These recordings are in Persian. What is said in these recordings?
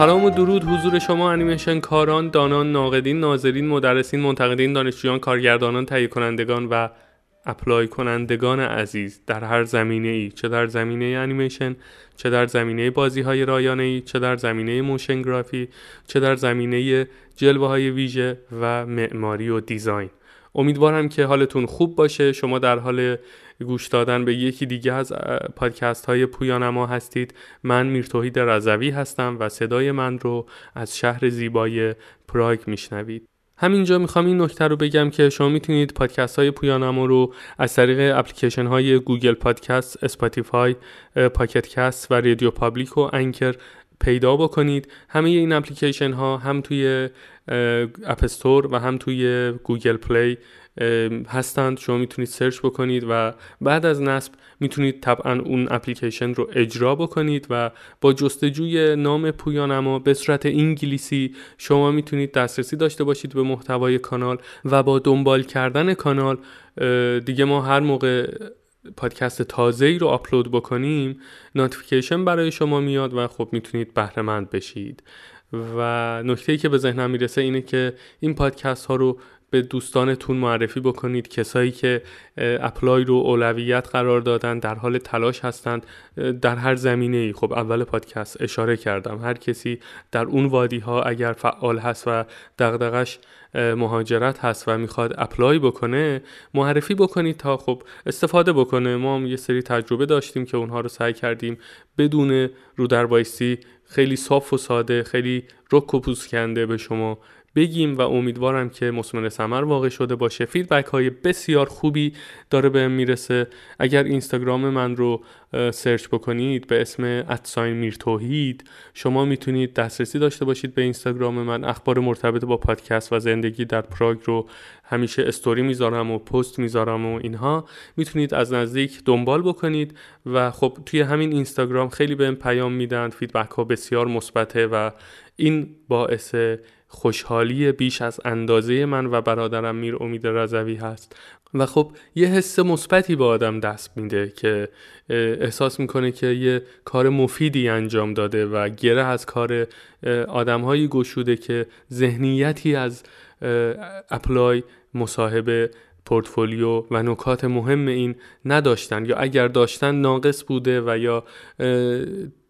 سلام و درود حضور شما انیمیشن کاران، دانان، ناقدین، ناظرین، مدرسین، منتقدین، دانشجویان، کارگردانان، تهیه کنندگان و apply کنندگان عزیز. در هر زمینه ای چه در زمینه انیمیشن چه در زمینه بازی های رایانه ای چه در زمینه motion graphic چه در زمینه جلوه های ویژه و معماری و design. امیدوارم که حالتون خوب باشه. شما در حال گوش دادن به یکی دیگه از پادکست های پویانما هستید. من میرتوحید رضوی هستم و صدای من رو از شهر زیبای پراگ میشنوید. همینجا می‌خوام این نکته رو بگم که شما می‌تونید پادکست های پویانما رو از طریق اپلیکیشن های Google Podcast، Spotify، Pocket Cast و RadioPublic و Anchor پیدا بکنید. همه این اپلیکیشن ها هم توی App Store و هم توی Google Play هستند. شما می‌تونید search بکنید و بعد از نصب می‌تونید طبعا اون اپلیکیشن رو اجرا بکنید و با جستجوی نام پویانما به صورت انگلیسی شما می‌تونید دسترسی داشته باشید به محتوای کانال و با دنبال کردن کانال دیگه ما هر موقع پادکست تازه ای رو آپلود بکنیم notification برای شما میاد و خب می‌تونید بهره بشید. و نکته ای که به ذهنم می‌رسه اینه که این پادکست ها رو به دوستانتون معرفی بکنید. کسایی که apply رو اولویت قرار دادن در حال تلاش هستند در هر زمینه ای خب اول پادکست اشاره کردم. هر کسی در اون وادی ها اگر فعال هست و دغدغش مهاجرت هست و می‌خواد apply بکنه معرفی بکنید تا خب استفاده بکنه. ما هم یه سری تجربه داشتیم که اونها رو سعی کردیم بدون رو در خیلی صاف و ساده خیلی رک و پوست کنده به شما بگیم و امیدوارم که مسمر سمر واقع شده باشه. feedback های بسیار خوبی داره به می‌رسه. اگر اینستاگرام من رو search بکنید به اسم at sign میرتوحید شما می‌تونید دسترسی داشته باشید به اینستاگرام من. اخبار مرتبط با پادکست و زندگی در پراگ رو همیشه استوری می‌ذارم و پست می‌ذارم و اینها. می‌تونید از نزدیک دنبال بکنید و خب توی همین اینستاگرام خیلی بهم پیام میدن. feedback ها بسیار مثبته و این باعث خوشحالی بیش از اندازه من و برادرم میر امید رضوی هست. و خب یه حس مثبتی به آدم دست میده که احساس می‌کنه که یه کار مفیدی انجام داده و گره از کار آدمهایی گشوده که ذهنیتی از apply مصاحبه پورتفولیو و نکات مهم این نداشتن یا اگر داشتن ناقص بوده و یا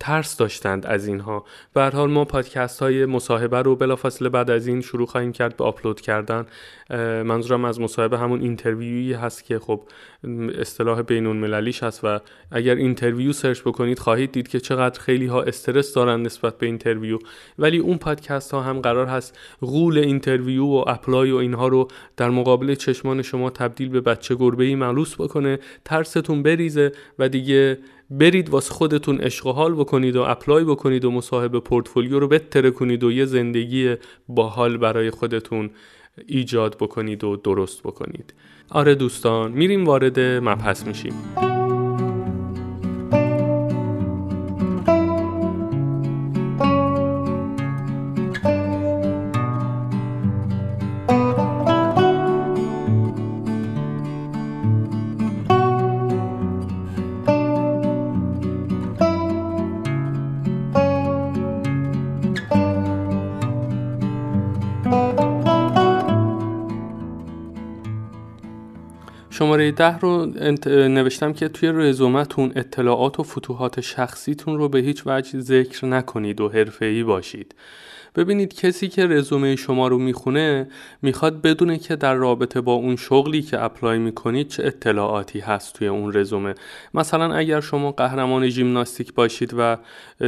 ترس داشتند از اینها. به حال ما پادکست های مصاحبه رو بلافاصله بعد از این شروع خواهیم کرد به آپلود کردن. منظورم از مصاحبه همون interview یی هست که خب اصطلاح بین المللیش هست و اگر interview search بکنید خواهید دید که چقدر خیلی ها استرس دارن نسبت به interview. ولی اون پادکست ها هم قرار هست غول interview و apply و اینها رو در مقابل چشمان شما تبدیل به بچه گربه ای ملوس بکنه ترستون بریزه و دیگه برید واسه خودتون عشق و حال بکنید و اپلای بکنید و مصاحبه پورتفولیو رو بهتره کنید و یه زندگی باحال برای خودتون ایجاد بکنید و درست بکنید. آره دوستان میریم وارد مبحث میشیم. شماره ده رو نوشتم که توی رزومتون اطلاعات و فتوحات شخصیتون رو به هیچ وجه ذکر نکنید و حرفه‌ای باشید. ببینید کسی که رزومه شما رو می‌خونه می‌خواد بدونه که در رابطه با اون شغلی که اپلای می‌کنید چه اطلاعاتی هست توی اون رزومه. مثلا اگر شما قهرمان ژیمناستیک باشید و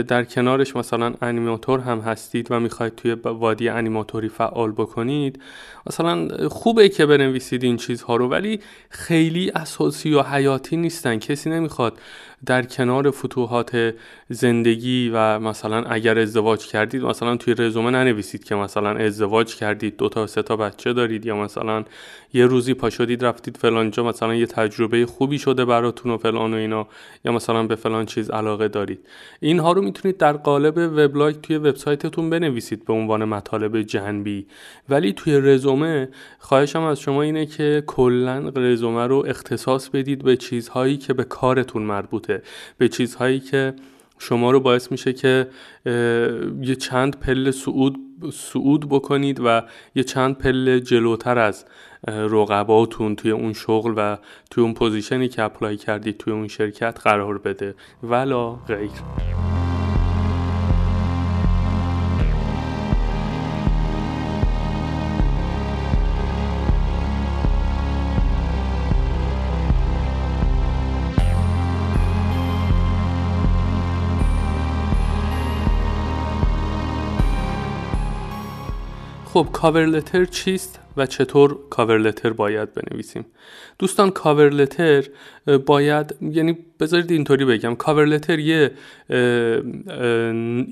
در کنارش مثلا انیماتور هم هستید و می‌خواید توی وادی انیماتوری فعال بکنید مثلا خوبه که بنویسید این چیزها رو ولی خیلی اساسی و حیاتی نیستن. کسی نمی‌خواد در کنار فتوحات زندگی و مثلا اگر ازدواج کردید مثلا توی رزومه ننویسید که مثلا ازدواج کردید دو تا سه تا بچه دارید یا مثلا یه روزی پا شدید رفتید فلان جا مثلا یه تجربه خوبی شده براتون و فلان و اینا یا مثلا به فلان چیز علاقه دارید. اینها رو می‌تونید در قالب وبلاگ توی وبسایتتون بنویسید به عنوان مطالب جنبی. ولی توی رزومه خواهشم از شما اینه که کلا رزومه رو اختصاص بدید به چیزهایی که به کارتون مربوطه. به چیزهایی که شما رو باعث میشه که یه چند پله صعود صعود بکنید و یه چند پله جلوتر از رقباتون توی اون شغل و توی اون position ی که apply کردید توی اون شرکت قرار بده. ولا غیر. خب cover letter چیست؟ و چطور cover letter باید بنویسیم. دوستان cover letter باید یعنی بذارید اینطوری بگم. cover letter یه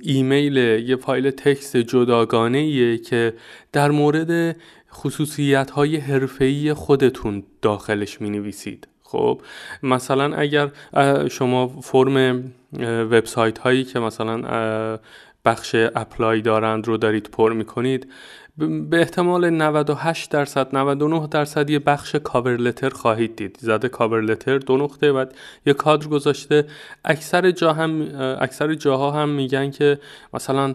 ایمیل یه فایل text جداگانه ایه که در مورد خصوصیت های حرفه‌ای خودتون داخلش می نویسید خب مثلا اگر شما فرم وبسایت هایی که مثلا بخش apply دارند رو دارید پر می‌کنید. به احتمال 98 درصد 99 درصد یه بخش cover letter خواهید دید. زده cover letter دو نقطه و یه کادر گذاشته. اکثر جا هم اکثر جاها هم میگن که مثلا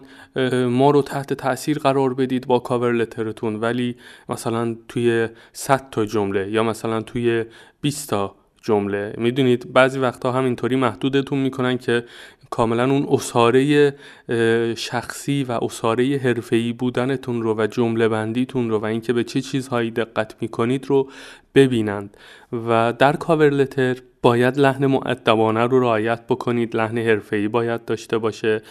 ما رو تحت تاثیر قرار بدید با cover letter تون ولی مثلا توی 100 تا جمله یا مثلا توی 20 تا جمله. می‌دونید بعضی وقتا هم اینطوری محدودتون می‌کنن که کاملا اون اصاره شخصی و اصاره حرفه‌ای بودنتون رو و جمله بندیتون رو و اینکه به چه چیزهایی دقت می‌کنید رو ببینند. و در کاور لتر باید لحن معدبانه رو رعایت بکنید. لحن حرفه‌ای باید داشته باشه.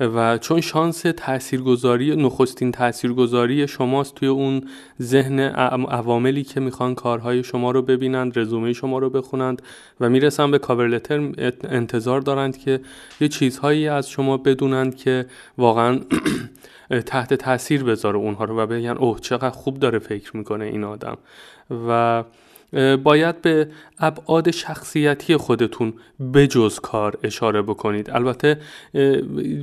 و چون شانس تاثیرگذاری نخستین تاثیرگذاری شماست توی اون ذهن عواملی که می‌خوان کارهای شما رو ببینند رزومه شما رو بخونند و می‌رسن به کاور لتر انتظار دارند که یه چیزهایی از شما بدونند که واقعا تحت تاثیر بذاره اونها رو و بگن اوه چقدر خوب داره فکر می‌کنه این آدم. و باید به ابعاد شخصیتی خودتون بجز کار اشاره بکنید. البته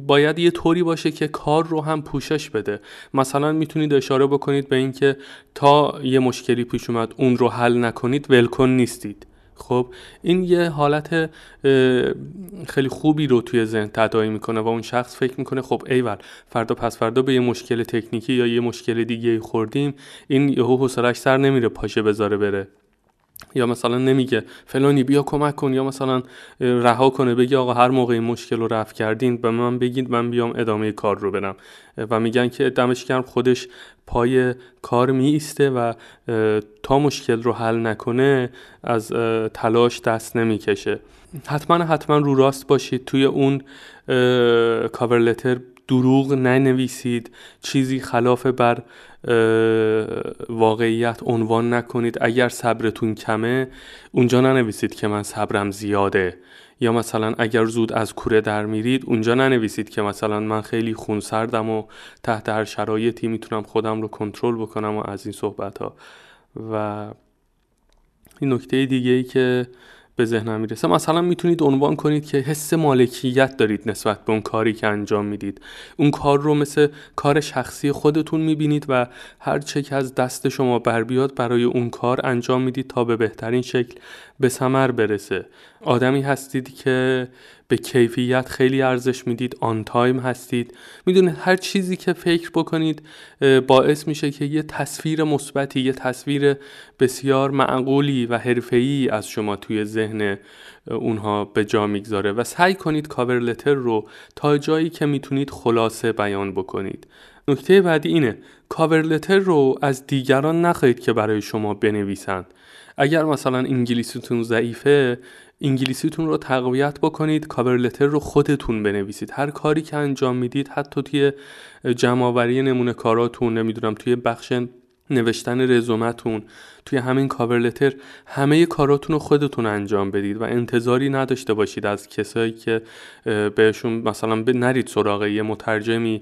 باید یه طوری باشه که کار رو هم پوشش بده. مثلا می‌تونید اشاره بکنید به اینکه تا یه مشکلی پیش اومد اون رو حل نکنید ولکن نیستید. خب این یه حالت خیلی خوبی رو توی ذهن تداعی می‌کنه و اون شخص فکر می‌کنه خب ایول فردا پس فردا به یه مشکل تکنیکی یا یه مشکل دیگه خوردیم این یهو حوصلش سر نمیره پاشه بذاره بره. یا مثلا نمیگه فلانی بیا کمک کن. یا مثلا رها کنه بگی آقا هر موقع این مشکل رو رفت کردین به من بگید من بیام ادامه کار رو برم و میگن که دمش گرم خودش پای کار می ایسته و تا مشکل رو حل نکنه از تلاش دست نمی‌کشه. حتما حتما رو راست باشید. توی اون کاور لتر دروغ ننویسید چیزی خلاف بر واقعیت عنوان نکنید. اگر صبرتون کمه اونجا ننویسید که من صبرم زیاده. یا مثلا اگر زود از کوره در میرید اونجا ننویسید که مثلا من خیلی خونسردم و تحت هر شرایطی می‌تونم خودم رو کنترل بکنم و از این صحبت ها و این نکته دیگه ای که به ذهنم می‌رسه. مثلا می‌تونید عنوان کنید که حس مالکیت دارید نسبت به اون کاری که انجام می‌دید. اون کار رو مثل کار شخصی خودتون می‌بینید و هر چه که از دست شما بر بیاد برای اون کار انجام می‌دید تا به بهترین شکل به ثمر برسه. آدمی هستید که به کیفیت خیلی ارزش می‌دید on time هستید. می‌دونید هر چیزی که فکر بکنید باعث میشه که یه تصویر مثبتی یه تصویر بسیار معقولی و حرفه‌ای از شما توی ذهن اونها به جا می‌گذاره. و سعی کنید cover letter رو تا جایی که می‌تونید خلاصه بیان بکنید. نکته بعدی اینه cover letter رو از دیگران نخواهید که برای شما بنویسند. اگر مثلا انگلیسیتون ضعیفه انگلیسیتون رو تقویت بکنید cover letter رو خودتون بنویسید. هر کاری که انجام می‌دید حتی توی جمعآوری نمونه کاراتون نمی‌دونم توی بخش نوشتن رزومتون. توی همین cover letter همه کاراتون رو خودتون انجام بدید و انتظاری نداشته باشید از کسایی که بهشون مثلا نرید سراغ یه مترجمی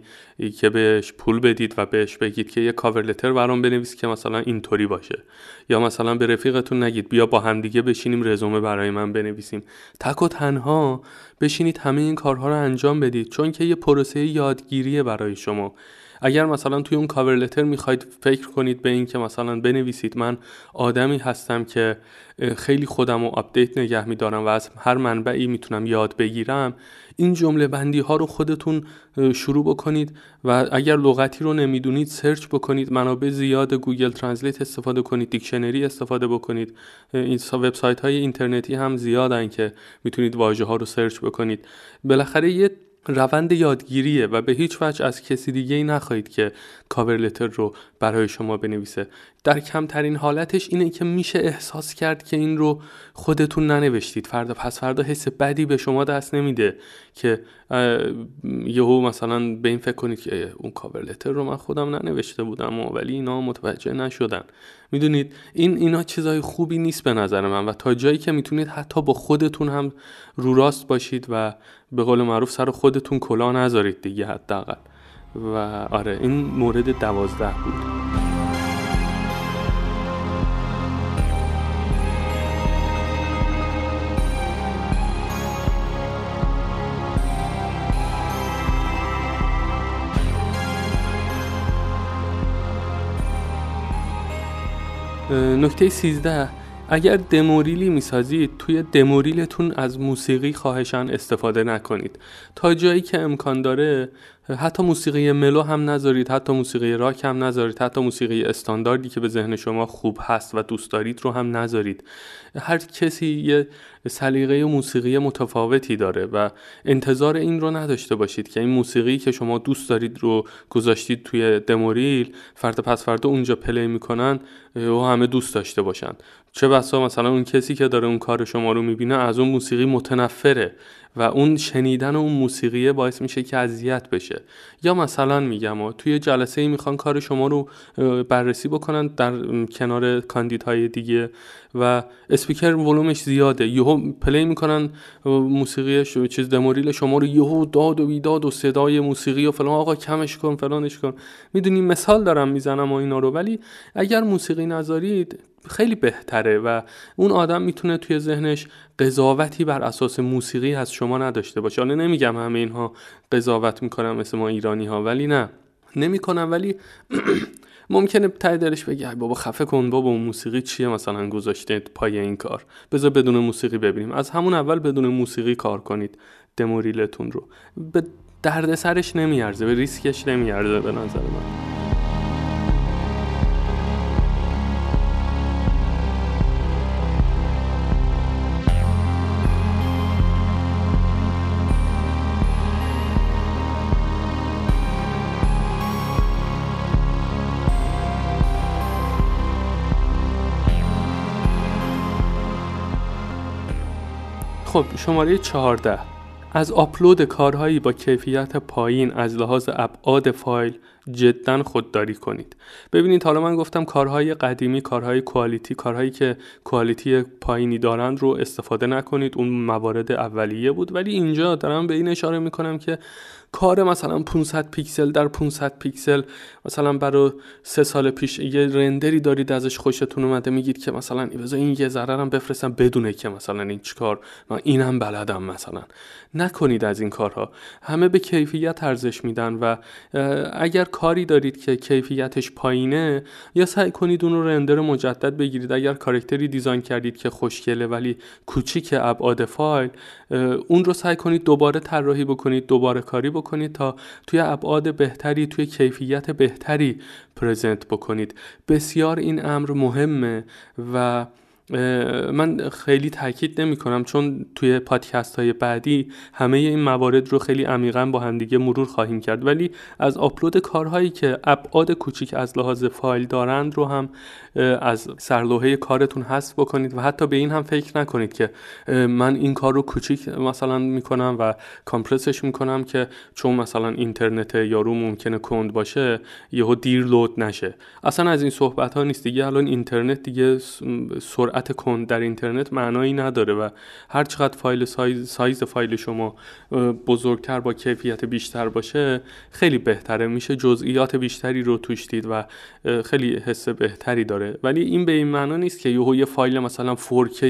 که بهش پول بدید و بهش بگید که یه cover letter برام بنویس که مثلا اینطوری باشه. یا مثلا به رفیقتون نگید بیا با همدیگه بشینیم رزومه برای من بنویسیم. تک و تنها بشینید همه این کارها رو انجام بدید چون که یه پروسه یادگیریه برای شما. اگر مثلا توی اون cover letter می‌خواید فکر کنید به این که مثلا بنویسید من آدمی هستم که خیلی خودم رو update نگه میدارم و از هر منبعی می‌تونم یاد بگیرم این جمله بندی ها رو خودتون شروع بکنید و اگر لغتی رو نمی‌دونید search بکنید منابع زیاد Google Translate استفاده کنید دیکشنری استفاده بکنید. این وبسایت های اینترنتی هم زیادن که می‌تونید واژه ها رو search بکنید. بالاخره یه روند یادگیریه و به هیچ وجه از کسی دیگه ای نخواهید که cover letter رو برای شما بنویسه. در کمترین حالتش اینه که میشه احساس کرد که این رو خودتون ننوشتید. فردا پس فردا حس بدی به شما دست نمیده که یهو مثلا به این فکر کنید که اون cover letter رو من خودم ننوشته بودم ولی اینا متوجه نشدن. می‌دونید این اینا چیزای خوبی نیست به نظر من و تا جایی که می‌تونید حتی با خودتون هم رو راست باشید و به قول معروف سر خودتون کلا نذارید دیگه حداقل. و آره این مورد دوازده بود. نکته 13 اگر دموریلی می‌سازید توی دموریلتون از موسیقی خواهشان استفاده نکنید. تا جایی که امکان داره حتی موسیقی ملو هم نذارید حتی موسیقی راک هم نذارید حتی موسیقی استانداردی که به ذهن شما خوب هست و دوست دارید رو هم نذارید. هر کسی یه سلیقه موسیقی متفاوتی داره و انتظار این رو نداشته باشید که این موسیقی که شما دوست دارید رو گذاشتید توی دموریل فرد پس فردا اونجا پلی می‌کنن و همه دوست داشته باشن. چه بسا مثلا اون کسی که داره اون کار شما رو می‌بینه از اون موسیقی متنفره و اون شنیدن اون موسیقیه باعث میشه که اذیت بشه. یا مثلا میگم توی جلسه ای می‌خوان کار شما رو بررسی بکنن در کنار کاندیدهای دیگه. و speaker volume ش زیاده. یهو play می‌کنن موسیقی چیز demo reel شما رو یهو داد و بیداد و صدای موسیقی و فلان آقا کمش کن فلانش کن. می‌دونی مثال دارم می‌زنم و اینا رو ولی اگر موسیقی نذارید خیلی بهتره و اون آدم می‌تونه توی ذهنش قضاوتی بر اساس موسیقی از شما نداشته باشه. حالا نمیگم همه اینها قضاوت می‌کنم مثل ما ایرانی ها ولی نه. نمی‌کنم ولی ممکنه ته دلش بگه بابا خفه کن بابا موسیقی چیه مثلا گذاشته پای این کار؟ بذار بدون موسیقی ببینیم. از همون اول بدون موسیقی کار کنید دموریلتون رو. به دردسرش نمیارزه به ریسکش نمیارزه به نظر من. خب شماره 14 از آپلود کارهایی با کیفیت پایین از لحاظ ابعاد فایل جدا خودداری کنید. ببینید حالا من گفتم کارهای قدیمی کارهای quality کارهایی که quality پایینی دارند رو استفاده نکنید اون موارد اولیه بود. ولی اینجا دارم به این اشاره می‌کنم که کار مثلا 500 پیکسل در 500 پیکسل مثلا برای سه سال پیش یه render ی دارید ازش خوشتون اومده میگید که مثلا بذار این یه هم بفرستم بدونه که مثلا این چیکار من اینم بلدم مثلا. نکنید از این کارها. همه به کیفیت ارزش میدن و اگر کاری دارید که کیفیتش پایینه یا سعی کنید اون رو رندر مجدد بگیرید. اگر کارکتری دیزاین کردید که خوشگله ولی کوچیک ابعاد فایل اون رو سعی کنید دوباره طراحی بکنید دوباره کاری بکنید تا توی ابعاد بهتری توی کیفیت بهتری پرزنت بکنید. بسیار این امر مهمه و من خیلی تاکید نمی کنم چون توی پادکست های بعدی همه این موارد رو خیلی عمیقا با همدیگه مرور خواهیم کرد. ولی از آپلود کارهایی که ابعاد کوچیک از لحاظ فایل دارند رو هم از سرلوحه کارتون حذف بکنید و حتی به این هم فکر نکنید که من این کار رو کوچیک مثلا می‌کنم و کامپرسش می‌کنم که چون مثلا اینترنت یارو ممکنه کند باشه یهو دیر load نشه. اصلا از این صحبت ها نیست دیگه الان اینترنت دیگه سرعت سرعت کند در اینترنت معنایی نداره و هر چقدر file size, سایز فایل شما بزرگتر با کیفیت بیشتر باشه خیلی بهتره. میشه جزئیات بیشتری رو توش دید و خیلی حس بهتری داره. ولی این به این معنا نیست که یهو یه فایل مثلا 4K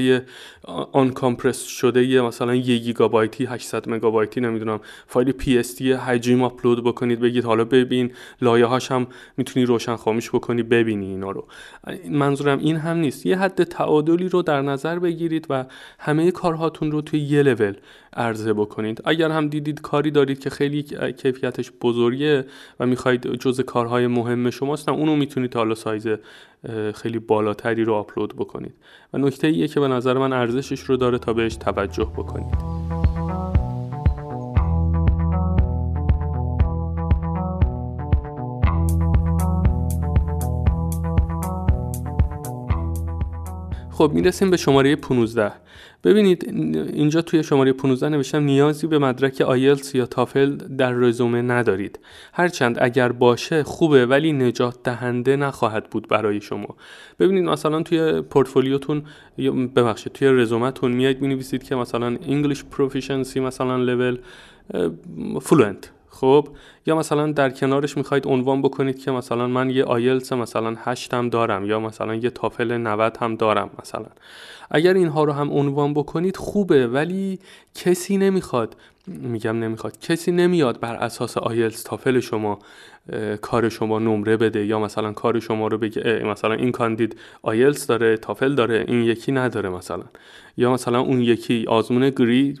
uncompress شده یه مثلا 1 گیگابایتی 800 مگابایتی نمی‌دونم فایل PST حجم آپلود بکنید بگید حالا ببین لایه هاش هم می‌تونی روشن خاموش بکنی ببینی اینا رو. منظورم این هم نیست. یه حد تعادلی رو در نظر بگیرید و همه کارهاتون رو توی یه لول عرضه بکنید. اگر هم دیدید کاری دارید که خیلی کیفیتش بزرگه و می‌خواید جز کارهای مهم شماست اونو می‌تونید حالا سایز خیلی بالاتری رو آپلود بکنید. و نکته ایه که به نظر من ارزشش رو داره تا بهش توجه بکنید. خب می‌رسیم به شماره 15 ببینید اینجا توی شماره 15 نوشتم نیازی به مدرک آیلتس یا تافل در رزومه ندارید. هرچند اگر باشه خوبه ولی نجات دهنده نخواهد بود برای شما. ببینید مثلا توی پورتفولیوتون ببخشید توی رزومتون میایید می‌نویسید که مثلا English Proficiency مثلا level fluent خب یا مثلا در کنارش می‌خواید عنوان بکنید که مثلا من یه آیلتس مثلا 8 هم دارم یا مثلا یه تافل 90 هم دارم مثلا. اگر اینها رو هم عنوان بکنید خوبه ولی کسی نمی‌خواد میگم نمی‌خواد کسی نمیاد بر اساس آیلتس تافل شما کار شما نمره بده یا مثلا کار شما رو بگه مثلا این کاندید آیلتس داره تافل داره این یکی نداره مثلا. یا مثلا اون یکی آزمون گری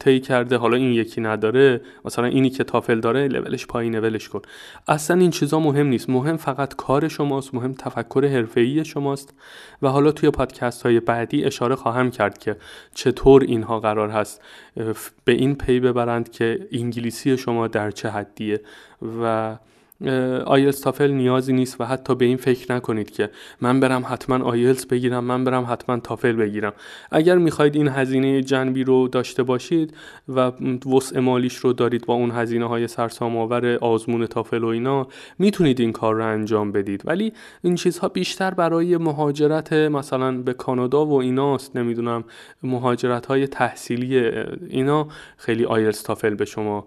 طی کرده حالا این یکی نداره مثلا اینی که تافل داره لولش پایینه ولش کن. اصلا این چیزا مهم نیست. مهم فقط کار شماست مهم تفکر حرفه‌ای شماست. و حالا توی پادکست های بعدی اشاره خواهم کرد که چطور اینها قرار هست به این پی ببرند که انگلیسی شما در چه حدیه. و آیلتس تافل نیازی نیست و حتی به این فکر نکنید که من برم حتما آیلتس بگیرم من برم حتما تافل بگیرم. اگر می‌خواید این هزینه جنبی رو داشته باشید و وسع مالیش رو دارید با اون هزینه های سرسام آور آزمون تافل و اینا می‌تونید این کار رو انجام بدید. ولی این چیزها بیشتر برای مهاجرت مثلا به کانادا و ایناست نمی‌دونم مهاجرت های تحصیلی اینا. خیلی آیلتس تافل به شما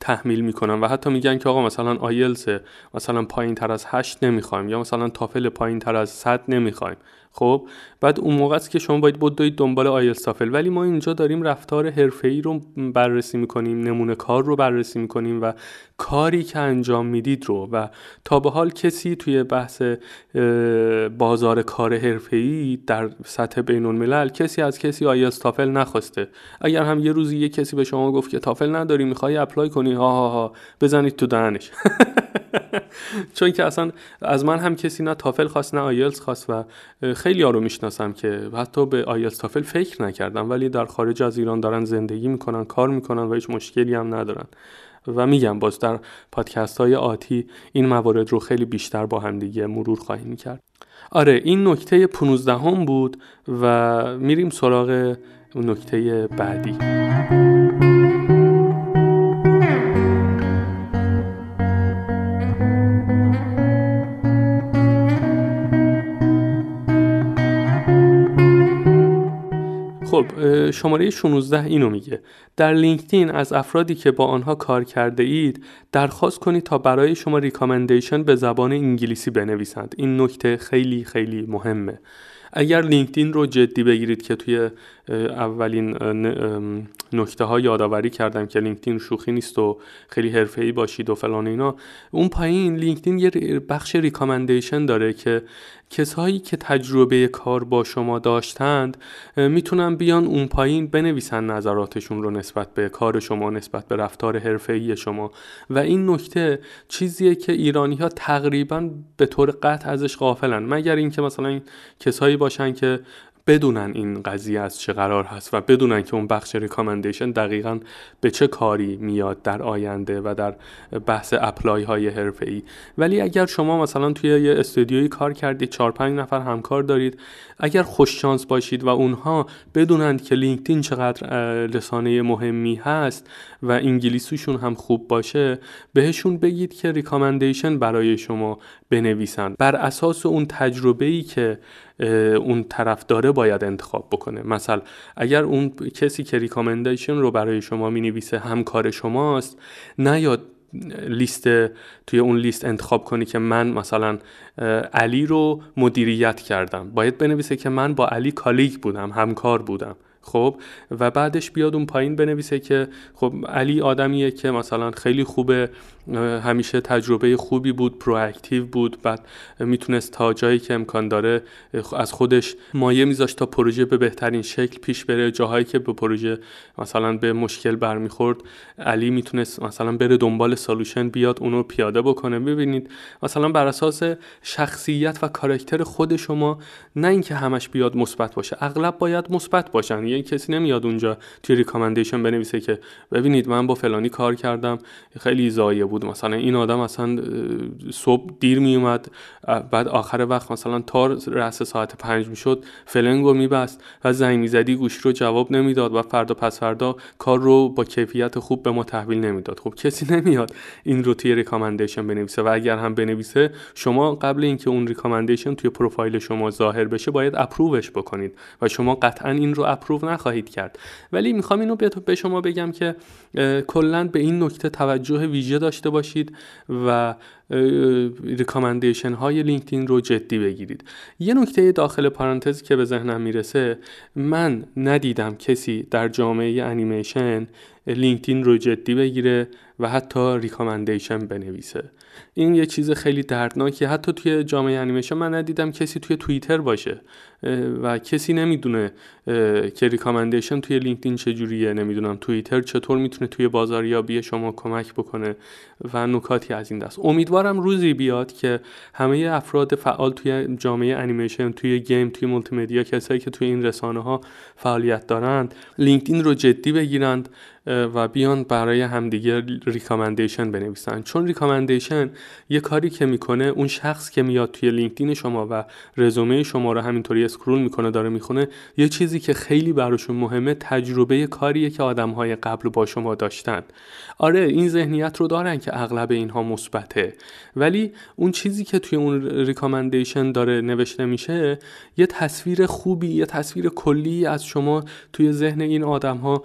تحمیل می‌کنن و حتی میگن که آقا مثلا آیلتس مثلا پایین تر از 8 نمی‌خوایم یا مثلا تافل پایین تر از 100 نمی‌خوایم. خب بعد اون موقع است که شما باید بدوید دنبال آیلتس تافل ولی ما اینجا داریم رفتار حرفه‌ای رو بررسی می‌کنیم نمونه کار رو بررسی می‌کنیم و کاری که انجام می‌دید رو. و تا به حال کسی توی بحث بازار کار حرفه‌ای در سطح بین الملل کسی از کسی آیلتس تافل نخواسته. اگر هم یه روزی یه کسی به شما گفت که تافل نداری می‌خوای apply کنی ها ها ها بزنید تو دهنش. چون که اصلا از من هم کسی نه تافل خواست نه آیلتس خواست و خیلی ها رو می‌شناسم که حتی به آیلتس تافل فکر نکردن ولی در خارج از ایران دارن زندگی می‌کنن کار می‌کنن و هیچ مشکلی هم ندارن. و میگم باز در پادکست های آتی این موارد رو خیلی بیشتر با هم دیگه مرور خواهیم کرد. آره این نکته 15 هم بود و میریم سراغ نکته بعدی. خب شماره 16 اینو میگه. در لینکدین از افرادی که با آنها کار کرده اید درخواست کنید تا برای شما recommendation به زبان انگلیسی بنویسند. این نکته خیلی خیلی مهمه. اگر لینکدین رو جدی بگیرید که توی اولین نکته ها یادآوری کردم که لینکدین شوخی نیست و خیلی حرفه‌ای باشید و فلان اینا اون پایین لینکدین یه بخش recommendation داره که کسایی که تجربه کار با شما داشتند می‌تونن بیان اون پایین بنویسن نظراتشون رو نسبت به کار شما نسبت به رفتار حرفه‌ای شما. و این نکته چیزیه که ایرانی ها تقریبا به طور قطع ازش غافلن. مگر اینکه مثلا کسایی باشن که بدونن این قضیه از چه قرار هست و بدونن که اون بخش ریکامندیشن دقیقا به چه کاری میاد در آینده و در بحث apply های حرفه ای ولی اگر شما مثلا توی یه استودیویی کار کردید 4 5 نفر همکار دارید اگر خوش شانس باشید و اونها بدونند که لینکدین چقدر رسانه مهمی هست و انگلیسیشون هم خوب باشه بهشون بگید که recommendation برای شما بنویسن بر اساس اون تجربه ای که اون طرف داره باید انتخاب بکنه. مثلا اگر اون کسی که recommendation رو برای شما می نویسه همکار شماست نیاد لیست توی اون لیست انتخاب کنی که من مثلا علی رو مدیریت کردم. باید بنویسه که من با علی کالیگ بودم همکار بودم. خب و بعدش بیاد اون پایین بنویسه که خب علی آدمیه که مثلا خیلی خوبه همیشه تجربه خوبی بود پرواکتیو بود بعد می‌تونست تا جایی که امکان داره از خودش مایه میذاشت تا پروژه به بهترین شکل پیش بره. جاهایی که به پروژه مثلا به مشکل برمیخورد علی می‌تونست مثلا بره دنبال solution بیاد اونو پیاده بکنه. ببینید مثلا بر اساس شخصیت و کارکتر خود شما نه اینکه همش بیاد مثبت باشه اغلب باید مثبت باشن. کسی نمیاد اونجا توی recommendation بنویسه که ببینید من با فلانی کار کردم خیلی ضایع بود. مثلا این آدم اصلا صبح دیر می اومد بعد آخر وقت مثلا تا رأس ساعت پنج می‌شد فلنگو میبست و زنگ می‌زدی گوشی رو جواب نمی‌داد و فردا پس فردا کار رو با کیفیت خوب به ما تحویل نمی‌داد. خب کسی نمیاد این رو توی recommendation بنویسه و اگر هم بنویسه شما قبل اینکه اون recommendation توی پروفایل شما ظاهر بشه باید approve ش بکنید و شما قطعا این رو approve نخواهید کرد. ولی می‌خوام اینو به شما بگم که کلا به این نکته توجه ویژه داشته باشید و recommendation های لینکدین رو جدی بگیرید. یه نکته داخل پارانتز که به ذهنم می‌رسه من ندیدم کسی در جامعه انیمیشن لینکدین رو جدی بگیره و حتی recommendation بنویسه. این یه چیز خیلی دردناکه حتی توی جامعه انیمیشن من ندیدم کسی توی توییتر باشه. و کسی نمی‌دونه که recommendation توی لینکدین چجوریه نمی‌دونم توییتر چطور می‌تونه توی بازاریابی شما کمک بکنه و نکاتی از این دست. امیدوارم روزی بیاد که همه افراد فعال توی جامعه انیمیشن توی game توی مولتی مدیا کسایی که توی این رسانه ها فعالیت دارند لینکدین رو جدی بگیرند و بیان برای همدیگه recommendation بنویسن چون recommendation یه کاری که می‌کنه اون شخص که میاد توی لینکدین شما و رزومه شما رو همینطوری scroll می‌کنه داره می‌خونه یه چیزی که خیلی براشون مهمه تجربه کاریه که آدمهای قبل با شما داشتن. آره این ذهنیت رو دارن که اغلب اینها مثبته. ولی اون چیزی که توی اون recommendation داره نوشته میشه یه تصویر خوبی یه تصویر کلی از شما توی ذهن این آدم ها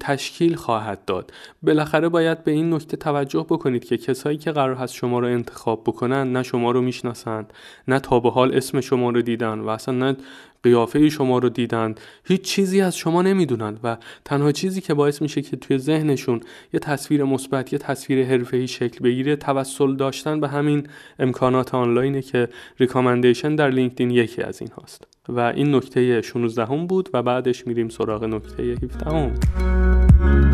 تشکیل خواهد داد. بالاخره باید به این نکته توجه بکنید که کسایی که قرار هست شما رو انتخاب بکنن نه شما رو می‌شناسند نه تا به حال اسم شما رو دیدن و اصلا نه قیافه شما رو دیدن هیچ چیزی از شما نمی‌دونن و تنها چیزی که باعث میشه که توی ذهنشون یه تصویر مثبت یه تصویر حرفه‌ای شکل بگیره توسل داشتن به همین امکانات آنلاینه که ریکامندیشن در لینکدین یکی از این هاست و این نکته 16 هم بود و بعدش میریم سراغ نکته 17 هم.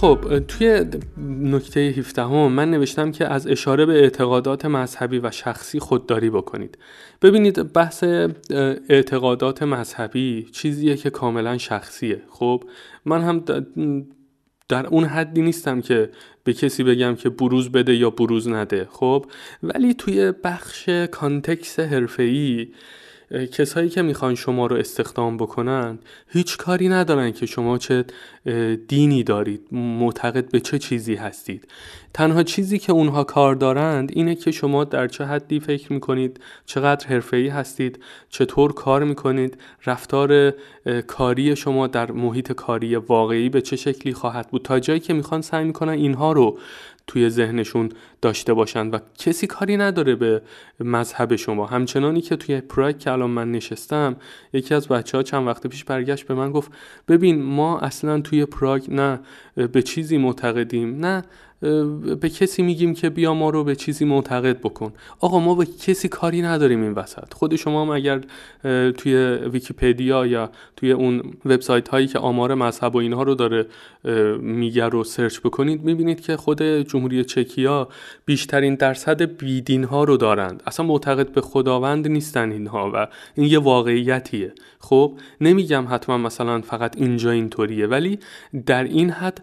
خب توی نکته 17 هم من نوشتم که از اشاره به اعتقادات مذهبی و شخصی خودداری بکنید. ببینید بحث اعتقادات مذهبی چیزیه که کاملا شخصیه. خب من هم در اون حدی نیستم که به کسی بگم که بروز بده یا بروز نده. خب ولی توی بخش کانتکس حرفه‌ای کسایی که می‌خوان شما رو استخدام بکنن هیچ کاری ندارن که شما چه دینی دارید معتقد به چه چیزی هستید. تنها چیزی که اونها کار دارند اینه که شما در چه حدی فکر می‌کنید چقدر حرفه‌ای هستید چطور کار می‌کنید رفتار کاری شما در محیط کاری واقعی به چه شکلی خواهد بود. تا جایی که می‌خوان سعی می‌کنن اینها رو توی ذهنشون داشته باشند و کسی کاری نداره به مذهب شما. همچنانی که توی پراگ که الان من نشستم یکی از بچه ها چند وقت پیش برگشت به من گفت ببین ما اصلا توی پراگ نه به چیزی معتقدیم نه به کسی میگیم که بیا ما رو به چیزی معتقد بکن. آقا ما به کسی کاری نداریم این وسط. خود شما هم اگر توی ویکیپدیا یا توی اون وبسایت هایی که آمار مذهب و اینها رو داره میگه رو سرچ بکنید می‌بینید که خود جمهوری چکیا بیشترین درصد بیدین ها رو دارند. اصلا معتقد به خداوند نیستن اینها و این یه واقعیتیه. خب نمیگم حتما مثلا فقط اینجا اینطوریه ولی در این حد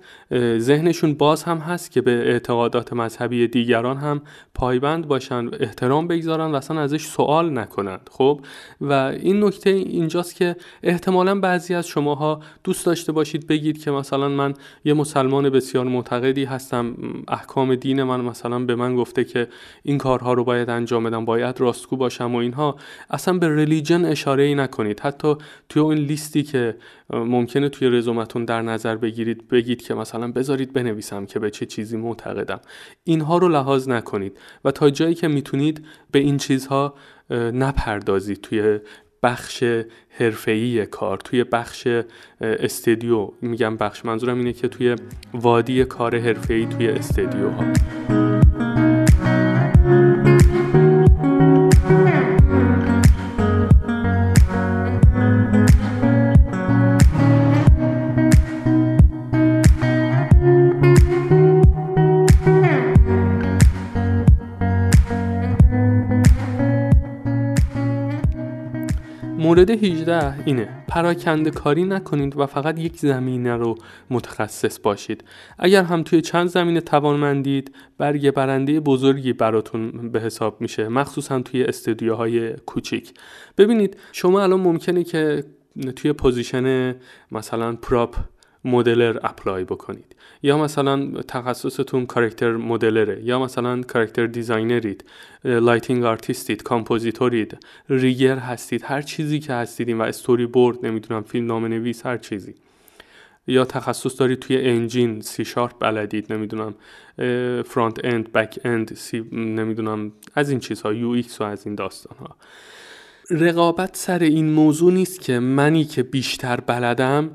ذهنشون باز هم هست که به اعتقادات مذهبی دیگران هم پایبند باشن احترام بگذارن و اصلا ازش سوال نکنند خب؟ و این نکته اینجاست که احتمالا بعضی از شماها دوست داشته باشید بگید که مثلا من یه مسلمان بسیار معتقدی هستم احکام دین من مثلا به من گفته که این کارها رو باید انجام بدم باید راستگو باشم و اینها اصلا به ریلیجن اشاره ای نکنید. حتی توی اون لیستی که ممکنه توی رزومتون در نظر بگیرید بگید که مثلا بذارید بنویسم که به چه چیزی معتقدم. اینها رو لحاظ نکنید و تا جایی که می‌تونید به این چیزها نپردازید. توی بخش حرفه‌ای کار توی بخش استدیو. میگم بخش منظورم اینه که توی وادی کار حرفه‌ای توی استدیوها. مورد 18 اینه. پراکنده کاری نکنید و فقط یک زمینه رو متخصص باشید. اگر هم توی چند زمینه توانمندید برگ برنده بزرگی براتون به حساب میشه مخصوصا توی استودیوهای کوچیک. ببینید شما الان ممکنه که توی position مثلا prop modeler apply بکنید. یا مثلا تخصصتون character modeler ه یا مثلا character designer ید lighting artist ید compositor ید rigger هستید هر چیزی که هستید و استوری بورد نمی‌دونم فیلمنامه نویس هر چیزی. یا تخصص دارید توی engine C sharp بلدید نمی‌دونم front end back end C نمی‌دونم از این چیزها UX و از این داستان ها رقابت سر این موضوع نیست که منی که بیشتر بلدم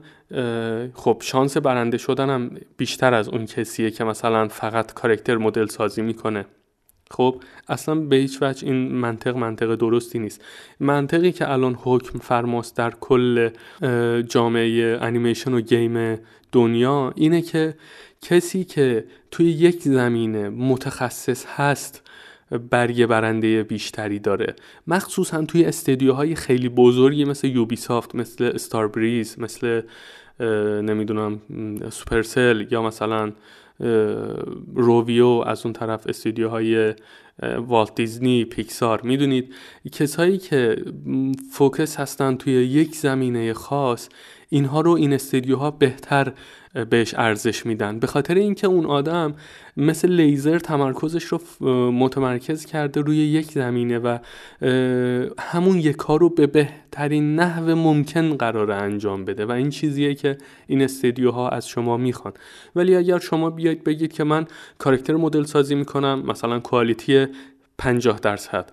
خب شانس برنده شدنم بیشتر از اون کسیه که مثلا فقط character مدل سازی می‌کنه. خب اصلا به هیچ وجه این منطق منطق درستی نیست. منطقی که الان حکم فرماست در کل جامعه انیمیشن و game دنیا اینه که کسی که توی یک زمینه متخصص هست برگ برنده بیشتری داره. مخصوصا توی استدیوهای خیلی بزرگی مثل Ubisoft مثل Starbreeze مثل نمی‌دونم Supercell یا مثلا روویو از اون طرف استودیوهای والت دیزنی پیکسار. می‌دونید کسایی که فوکس هستن توی یک زمینه خاص اینها رو این استودیوها بهتر بهش ارزش میدن. به خاطر اینکه اون آدم مثل لیزر تمرکزش رو متمرکز کرده روی یک زمینه و همون یک کار رو به بهترین نحو ممکن قرار انجام بده و این چیزیه که این استدیوها از شما می‌خوان. ولی اگر شما بیاید بگید که من کارکتر مدل سازی می‌کنم مثلا کوالیتی 50 درصد.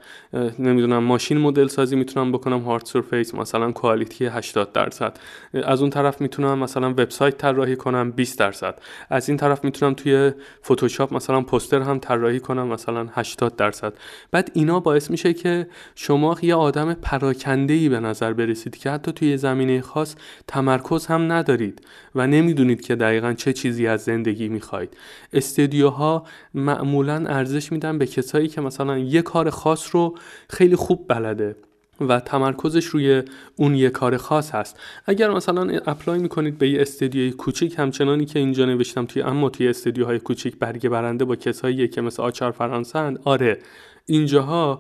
نمی‌دونم ماشین مدل سازی می‌تونم بکنم هارد سرفیس مثلا کوالیتی 80 درصد. از اون طرف می‌تونم مثلا وبسایت طراحی کنم 20 درصد. از این طرف می‌تونم توی فتوشاپ مثلا پوستر هم طراحی کنم مثلا 80 درصد. بعد اینا باعث میشه که شما یه آدم پراکنده ای به نظر برسید که حتی توی زمینه خاص تمرکز هم ندارید و نمی‌دونید که دقیقا چه چیزی از زندگی می‌خواید. استدیوها معمولا ارزش میدن به کسایی که مثلا یه کار خاص رو خیلی خوب بلده و تمرکزش روی اون یه کار خاص هست. اگر مثلا اپلای می‌کنید به یه استدیوی کوچیک همچنانی که اینجا نوشتم توی اما توی استدیوهای کوچیک برگه برنده با کسایی که مثل آچار فرانسه آره اینجاها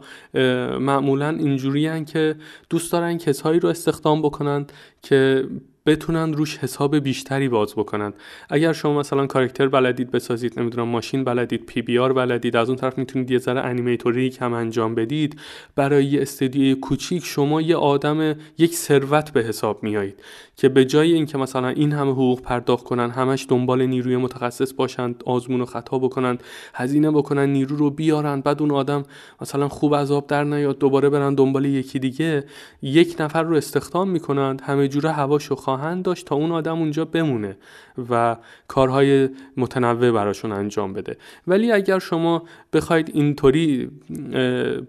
معمولا اینجوری که دوست دارن کسایی رو استخدام بکنن که بتونن روش حساب بیشتری باز بکنن. اگر شما مثلا کارکتر بلدید بسازید نمی‌دونم ماشین بلدید پی بی آر بلدید از اون طرف می‌تونید یه ذره انیمیتوری کم انجام بدید برای یه استدیوی کوچیک شما یه آدم یک ثروت به حساب میایید که به جای اینکه مثلا این همه حقوق پرداخت کنن همش دنبال نیروی متخصص باشند آزمون و خطا بکنن هزینه بکنن نیرو رو بیارن بعد اون آدم مثلا خوب عذاب در نیاد دوباره برن دنبال یکی دیگه یک نفر رو استخدام می‌کنند همه جوره هواشو خواهند داشت تا اون آدم اونجا بمونه. و کارهای متنوع براشون انجام بده. ولی اگر شما بخواید اینطوری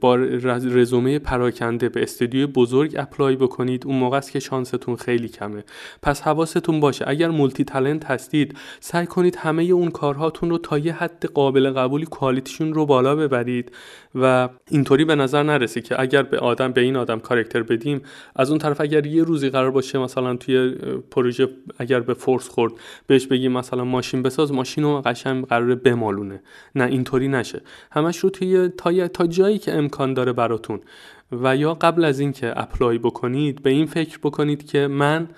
با رزومه پراکنده به استودیو بزرگ apply بکنید اون موقع است که شانستون خیلی کمه. پس حواستون باشه اگر multi talent هستید سعی کنید همه اون کارهاتون رو تا یه حد قابل قبولی quality شون رو بالا ببرید و اینطوری به نظر نرسه که اگر به آدم به این آدم character بدیم از اون طرف اگر یه روزی قرار باشه مثلا توی پروژه اگر به force خورد بهش بگی مثلا ماشین بساز ماشین رو قشنگ قراره بمالونه. نه اینطوری نشه. همش رو توی تا, تا جایی که امکان داره براتون. و یا قبل از اینکه apply بکنید به این فکر بکنید که من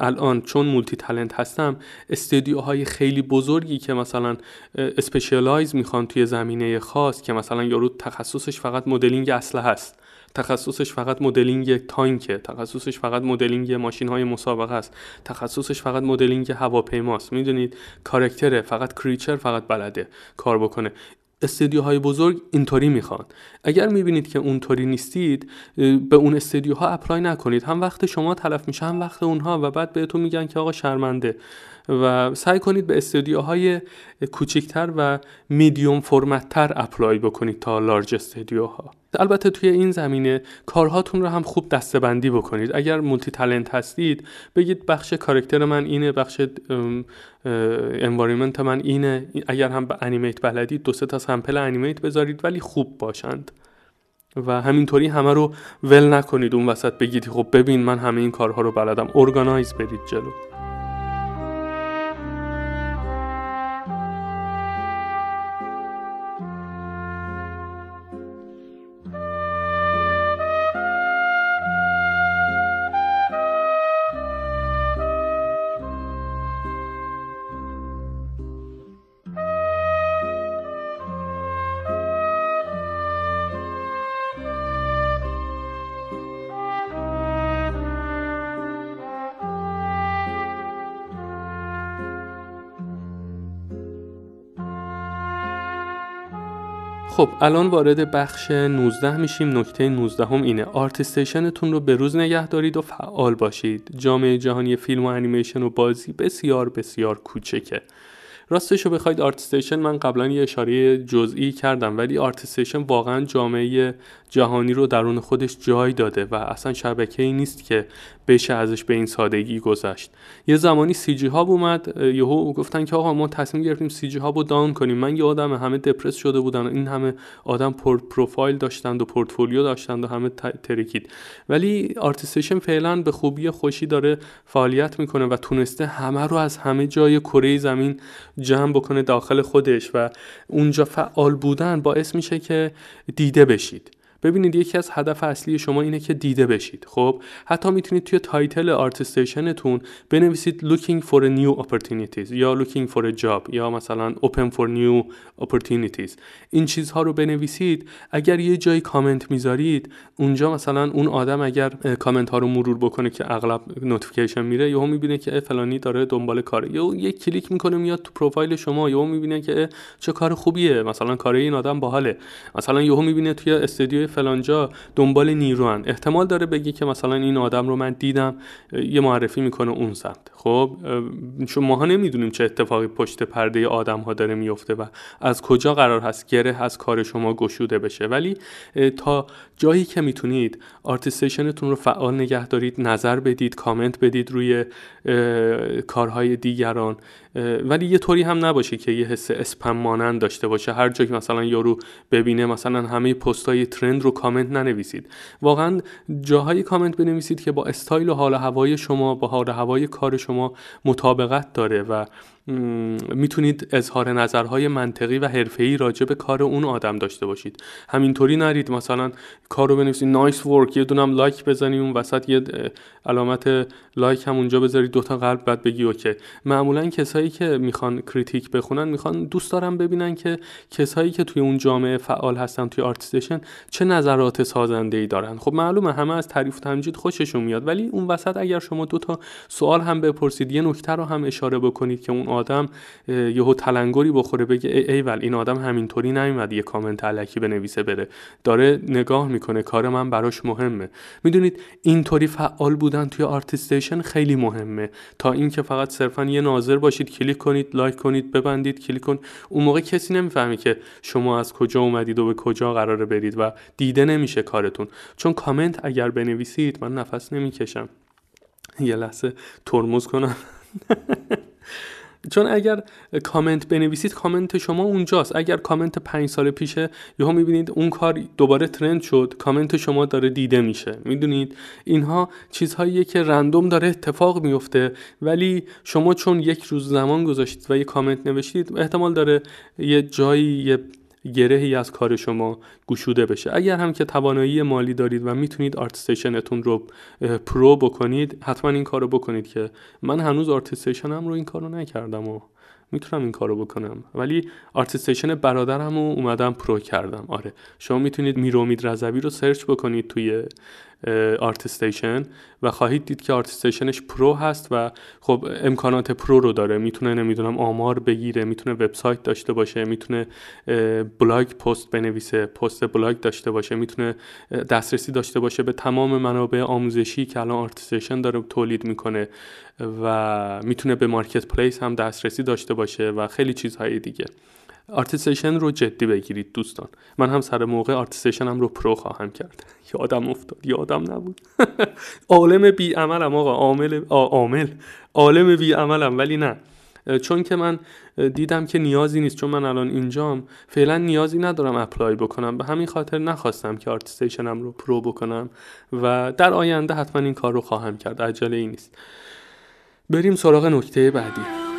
الان چون multi talent هستم استودیوهای خیلی بزرگی که مثلا specialize می‌خوان توی زمینه خاص که مثلا یارو تخصصش فقط مدلینگ اسلحه هست. تخصصش فقط مدلینگ تانکه تخصصش فقط مدلینگ ماشین های مسابقه است. تخصصش فقط مدلینگ هواپیماست. می‌دونید character ه فقط creature فقط بلده کار بکنه. استدیوهای بزرگ اینطوری می‌خوان. اگر می‌بینید که اونطوری نیستید به اون استدیوها apply نکنید. هم وقت شما تلف میشه هم وقت اونها و بعد بهتون میگن که آقا شرمنده. و سعی کنید به استودیوهای کوچکتر و medium format تر apply بکنید تا large استودیوها. البته توی این زمینه کارهاتون رو هم خوب دستبندی بکنید. اگر multi talent هستید بگید بخش character من اینه بخش environment من اینه. اگر هم به animate بلدید دو سه تا sample animate بذارید ولی خوب باشند. و همینطوری همه رو ول نکنید اون وسط بگید خب ببین من همه این کارها رو بلدم. organize برید جلو. خب الان وارد بخش 19 میشیم. نکته 19 هم اینه ArtStation تون رو به روز نگه دارید و فعال باشید. جامعه جهانی فیلم و انیمیشن و بازی بسیار بسیار کوچکه. راستش رو بخواید ArtStation من قبلا یه اشاره جزئی کردم ولی ArtStation واقعا جامعه جهانی رو درون خودش جای داده و اصلا شبکه ای نیست که بشه ازش به این سادگی گذشت. یه زمانی CGHub اومد یهو گفتن که آقا ما تصمیم گرفتیم CGHub رو down کنیم. من یه آدم همه دپرس شده بودن این همه آدم پروفایل داشتند و پورتفولیو داشتند و همه ترکید. ولی ArtStation فعلا به خوبی خوشی داره فعالیت می‌کنه و تونسته همه رو از همه جای کره زمین جمع بکنه داخل خودش و اونجا فعال بودن باعث میشه که دیده بشید. ببینید یکی از هدف اصلی شما اینه که دیده بشید. خب حتی می‌تونید توی title ArtStation تون بنویسید looking for a new opportunities یا looking for a job یا مثلا open for new opportunities. این چیزها رو بنویسید. اگر یه جایی کامنت می‌ذارید اونجا مثلا اون آدم اگر کامنت ها رو مرور بکنه که اغلب notification میره یهو می‌بینه که فلانی داره دنبال کاره. یا یه کلیک می‌کنه میاد تو پروفایل شما یهو می‌بینه که چه کار خوبیه. مثلا کار این آدم باحاله. مثلا یهو می‌بینه توی استودیو فلانجا دنبال نیروان. احتمال داره بگی که مثلا این آدم رو من دیدم یه معرفی می‌کنه اون سمت. خب چون ماها نمی‌دونیم چه اتفاقی پشت پرده آدم ها داره میفته و از کجا قرار هست گره از کار شما گشوده بشه. ولی تا جایی که می‌تونید ArtStation تون رو فعال نگه دارید نظر بدید کامنت بدید روی کارهای دیگران. ولی یه طوری هم نباشه که یه حس اسپم مانند داشته باشه. هر جا که مثلا یارو ببینه مثلا همه پستای trend رو کامنت ننویسید. واقعا جاهایی کامنت بنویسید که با استایل و حال هوای شما با حال هوای کار شما مطابقت داره و می‌تونید اظهار نظرهای منطقی و حرفه‌ای راجع به کار اون آدم داشته باشید. همینطوری نرید مثلا کار رو بنویسید nice work یه دونم لایک بزنی اون وسط یه علامت لایک هم اونجا بذارید دوتا قلب بعد بگی okay. معمولا کسایی که می‌خوان critique بخونن می‌خوان دوست دارن ببینن که کسایی که توی اون جامعه فعال هستن توی ArtStation چه نظرات سازنده ای دارن. خب معلومه همه از تعریف تمجید خوششون میاد ولی اون وسط اگر شما دوتا سوال هم بپرسید یه نکته رو هم اشاره بکنید که اون آدم یهو تلنگری بخوره بگه ای, ای ول این آدم همینطوری نمیاد یه کامنت الکی بنویسه بره. داره نگاه می‌کنه کار من براش مهمه. می‌دونید اینطوری فعال بودن توی ArtStation خیلی مهمه. تا اینکه فقط صرفا یه ناظر باشید کلیک کنید لایک کنید ببندید کلیک کن. اون موقع کسی نمی‌فهمه که شما از کجا اومدید و به کجا قراره برید و دیده نمیشه کارتون. چون کامنت اگر بنویسید من نفس نمی‌کشم. یه لحظه ترمز کنم. چون اگر کامنت بنویسید کامنت شما اونجاست. اگر کامنت پنج سال پیشه یهو می‌بینید اون کار دوباره ترند شد کامنت شما داره دیده میشه. می‌دونید؟ اینها چیزهاییه که رندوم داره اتفاق میفته ولی شما چون یک روز زمان گذاشتید و یه کامنت نوشتید احتمال داره یه جایی یه گرهی از کار شما گشوده بشه. اگر هم که توانایی مالی دارید و می‌تونید ArtStation تون رو pro بکنید حتما این کارو بکنید که من هنوز ArtStation م رو این کارو نکردم و می‌تونم این کارو بکنم. ولی ArtStation برادرم رو اومدم pro کردم. آره. شما می‌تونید میرومید رضوی رو سرچ بکنید توی ArtStation و خواهید دید که ArtStation ش pro هست و خب امکانات pro رو داره. می‌تونه نمی‌دونم آمار بگیره می‌تونه وبسایت داشته باشه می‌تونه blog post بنویسه پست بلاگ داشته باشه می‌تونه دسترسی داشته باشه به تمام منابع آموزشی که الان ArtStation داره تولید می‌کنه و می‌تونه به marketplace هم دسترسی داشته باشه و خیلی چیزهای دیگه. ArtStation رو جدی بگیرید دوستان. من هم سر موقع ArtStation م رو pro خواهم کرد. یادم افتاد. یادم نبود. عالم بی عملم آقا. عامل عامل. عالم بی عملم ولی نه. چون که من دیدم که نیازی نیست. چون من الان اینجام فعلا نیازی ندارم apply بکنم. به همین خاطر نخواستم که ArtStation م رو pro بکنم. و در آینده حتما این کار رو خواهم کرد. عجله ای نیست. بریم سراغ نکته بعدی.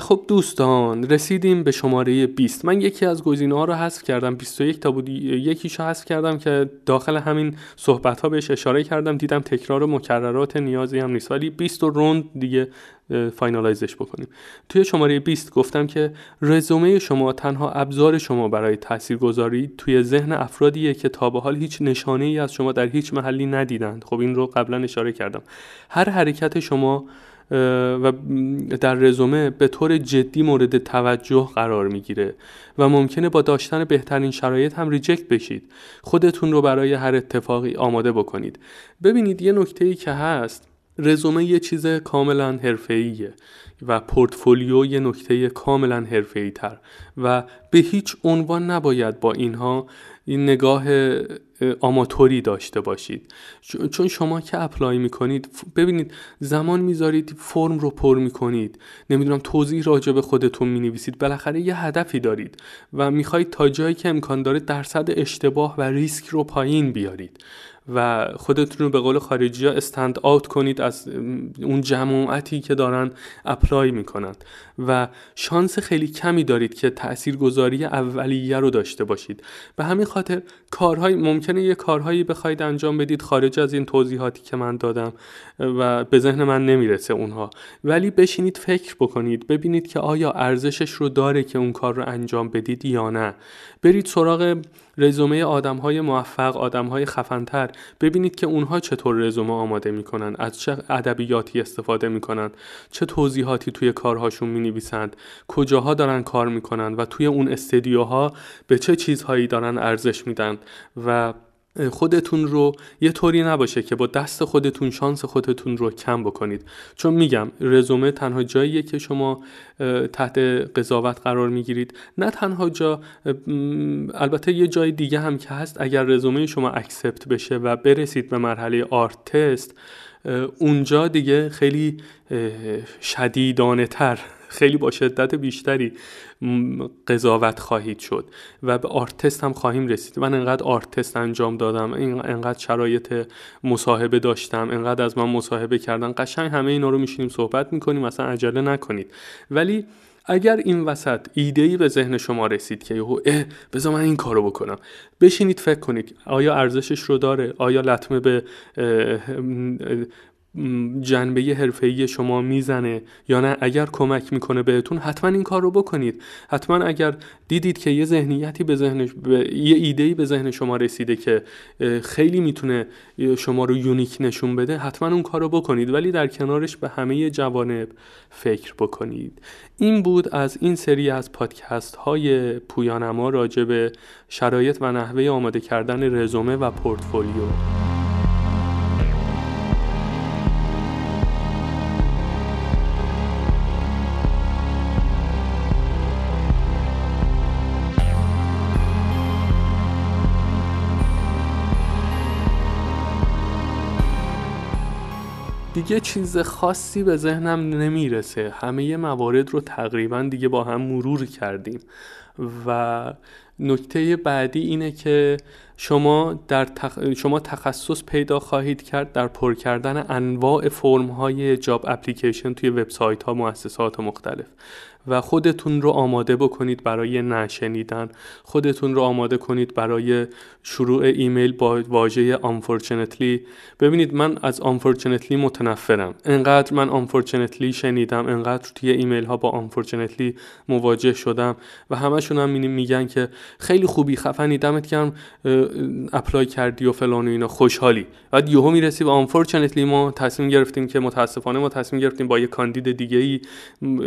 خب دوستان رسیدیم به شماره 20 من یکی از گزینه ها رو حذف کردم. 21 تا بود یکیشو حذف کردم که داخل همین صحبت ها بهش اشاره کردم. دیدم تکرار مکررات نیازی هم نیست. ولی 20 رو روند دیگه فاینالایزش بکنیم. توی شماره 20 گفتم که رزومه شما تنها ابزار شما برای تاثیرگذاری توی ذهن افرادیه که تا به حال هیچ نشانه ای از شما در هیچ محلی ندیدند. خب این رو قبلا اشاره کردم. هر حرکت شما و در رزومه به طور جدی مورد توجه قرار می‌گیره و ممکنه با داشتن بهترین شرایط هم ریجکت بشید. خودتون رو برای هر اتفاقی آماده بکنید. ببینید یه نکته ای که هست رزومه یه چیز کاملا حرفه‌ایه و پورتفولیو یه نکته کاملا حرفه‌ای تر و به هیچ عنوان نباید با اینها این نگاه آماتوری داشته باشید. چون شما که apply می‌کنید ببینید زمان می‌ذارید فرم رو پر می‌کنید. نمی‌دونم توضیح راجع به خودتون می‌نویسید. بالاخره یه هدفی دارید و می‌خواهید تا جایی که امکان داره درصد اشتباه و ریسک رو پایین بیارید. و خودتون رو به قول خارجی ها stand out کنید از اون جماعتی که دارن apply می‌کنن و شانس خیلی کمی دارید که تاثیرگذاری اولیه رو داشته باشید. به همین خاطر کارهای ممکنه یه کارهایی بخواید انجام بدید خارج از این توضیحاتی که من دادم و به ذهن من نمی‌رسه اونها. ولی بشینید فکر بکنید ببینید که آیا ارزشش رو داره که اون کار رو انجام بدید یا نه. برید سراغ رزومه آدم های موفق آدم های خفنتر. ببینید که اونها چطور رزومه آماده می‌کنن از چه ادبیاتی استفاده می‌کنن چه توضیحاتی توی کارهاشون می نویسند کجاها دارن کار می‌کنن و توی اون استدیوها به چه چیزهایی دارن ارزش میدن و خودتون رو یه طوری نباشه که با دست خودتون شانس خودتون رو کم بکنید. چون میگم رزومه تنها جاییه که شما تحت قضاوت قرار می‌گیرید. نه تنها جا البته یه جای دیگه هم که هست اگر رزومه شما اکسپت بشه و برسید به مرحله آرت تست اونجا دیگه خیلی شدیدانه تر خیلی با شدت بیشتری قضاوت خواهید شد و به آرتست هم خواهیم رسید. من انقدر آرتست انجام دادم انقدر شرایط مصاحبه داشتم انقدر از من مصاحبه کردن. قشنگ همه اینا رو میشینیم صحبت می‌کنیم اصلا عجله نکنید. ولی اگر این وسط ایده ای به ذهن شما رسید که یهو اه بذار من این کارو بکنم. بشینید فکر کنید آیا ارزشش رو داره؟ آیا لطمه به جنبه حرفه‌ای شما می‌زنه یا نه؟ اگر کمک می‌کنه بهتون حتما این کار رو بکنید. حتما اگر دیدید که یه ذهنیتی به ذهن یه ایده‌ای به ذهن شما رسیده که خیلی می‌تونه شما رو یونیک نشون بده حتما اون کار رو بکنید. ولی در کنارش به همه جوانب فکر بکنید. این بود از این سری از پادکست های پویانما راجع به شرایط و نحوه آماده کردن رزومه و پورتفولیو. دیگه چیز خاصی به ذهنم نمی‌رسه. همه موارد رو تقریبا دیگه با هم مرور کردیم. و نکته بعدی اینه که شما در شما تخصص پیدا خواهید کرد در پر کردن انواع فرم های جاب اپلیکیشن توی وبسایت ها مؤسسات مختلف. و خودتون رو آماده بکنید برای نشنیدن. خودتون رو آماده کنید برای شروع ایمیل با واژه unfortunately. ببینید من از unfortunately متنفرم. انقدر من unfortunately شنیدم انقدر توی ایمیل ها با unfortunately مواجه شدم و همشون هم میگن که خیلی خوبی خفنی دمت گرم اپلای کردی و فلان و اینا. خوشحالی. بعد یهو می‌رسی به unfortunately ما تصمیم گرفتیم که متاسفانه ما تصمیم گرفتیم با یه کاندید دیگه ای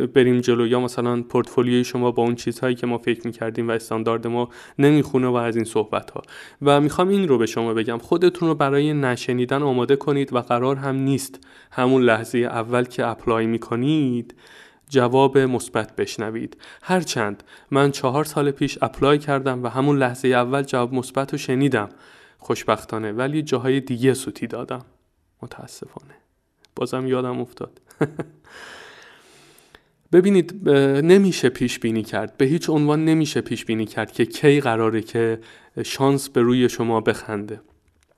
بریم جلو یا مثلا پورتفولیوی شما با اون چیزهایی که ما فکر می‌کردیم و استاندارد ما نمی‌خونه و از این صحبت ها و می‌خوام این رو به شما بگم. خودتون رو برای نه شنیدن آماده کنید و قرار هم نیست همون لحظه اول که apply می‌کنید جواب مثبت بشنوید. هرچند من چهار سال پیش apply کردم و همون لحظه اول جواب مثبت رو شنیدم. خوشبختانه. ولی جاهای دیگه سوتی دادم. متاسفانه. بازم یادم افتاد. ببینید نمیشه پیش بینی کرد. به هیچ عنوان نمیشه پیش بینی کرد که کی قراره که شانس به روی شما بخنده.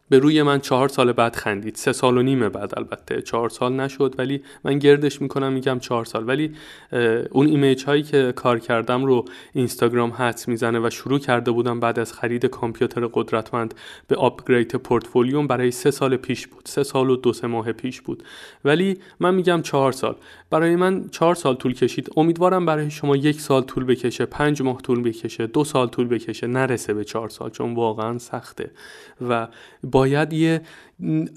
به روی من چهار سال بعد خندید. سه سال و نیمه بعد البته. چهار سال نشد ولی من گردش می‌کنم میگم چهار سال. ولی اون ایمیج هایی که کار کردم رو اینستاگرام حدس می‌زنه و شروع کرده بودم بعد از خرید کامپیوتر قدرتمند به آپگرید پورتفولیوم برای سه سال پیش بود. سه سال و دو سه ماه پیش بود. ولی من میگم چهار سال. برای من چهار سال طول کشید. امیدوارم برای شما یک سال طول بکشه پنج ماه طول بکشه دو سال طول بکشه. نرسه به چهار سال چون واقعا سخته. و باید یه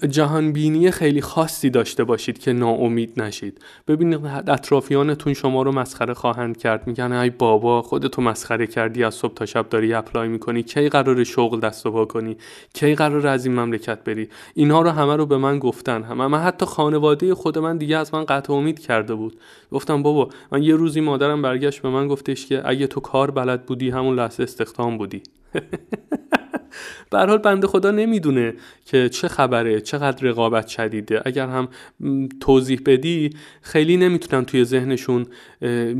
جهانبینی خیلی خاصی داشته باشید که ناامید نشید. ببینید اطرافیانتون شما رو مسخره خواهند کرد. میگن ای بابا خودتو مسخره کردی از صبح تا شب داری اپلای می‌کنی. کی قرار شغل دست و کنی؟ کی قرار از این مملکت بری؟ اینها رو همه رو به من گفتن. همه من حتی خانواده خود من دیگه از من قطع امید کرده بود. گفتم بابا من یه روزی مادرم برگشت به من گفتش که اگه تو کار بلد بودی همون لحظه استخدام بودی. به حال بنده خدا نمی‌دونه که چه خبره چقدر رقابت شدیده. اگر هم توضیح بدی خیلی نمی‌تونن توی ذهنشون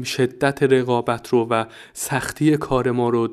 شدت رقابت رو و سختی کار ما رو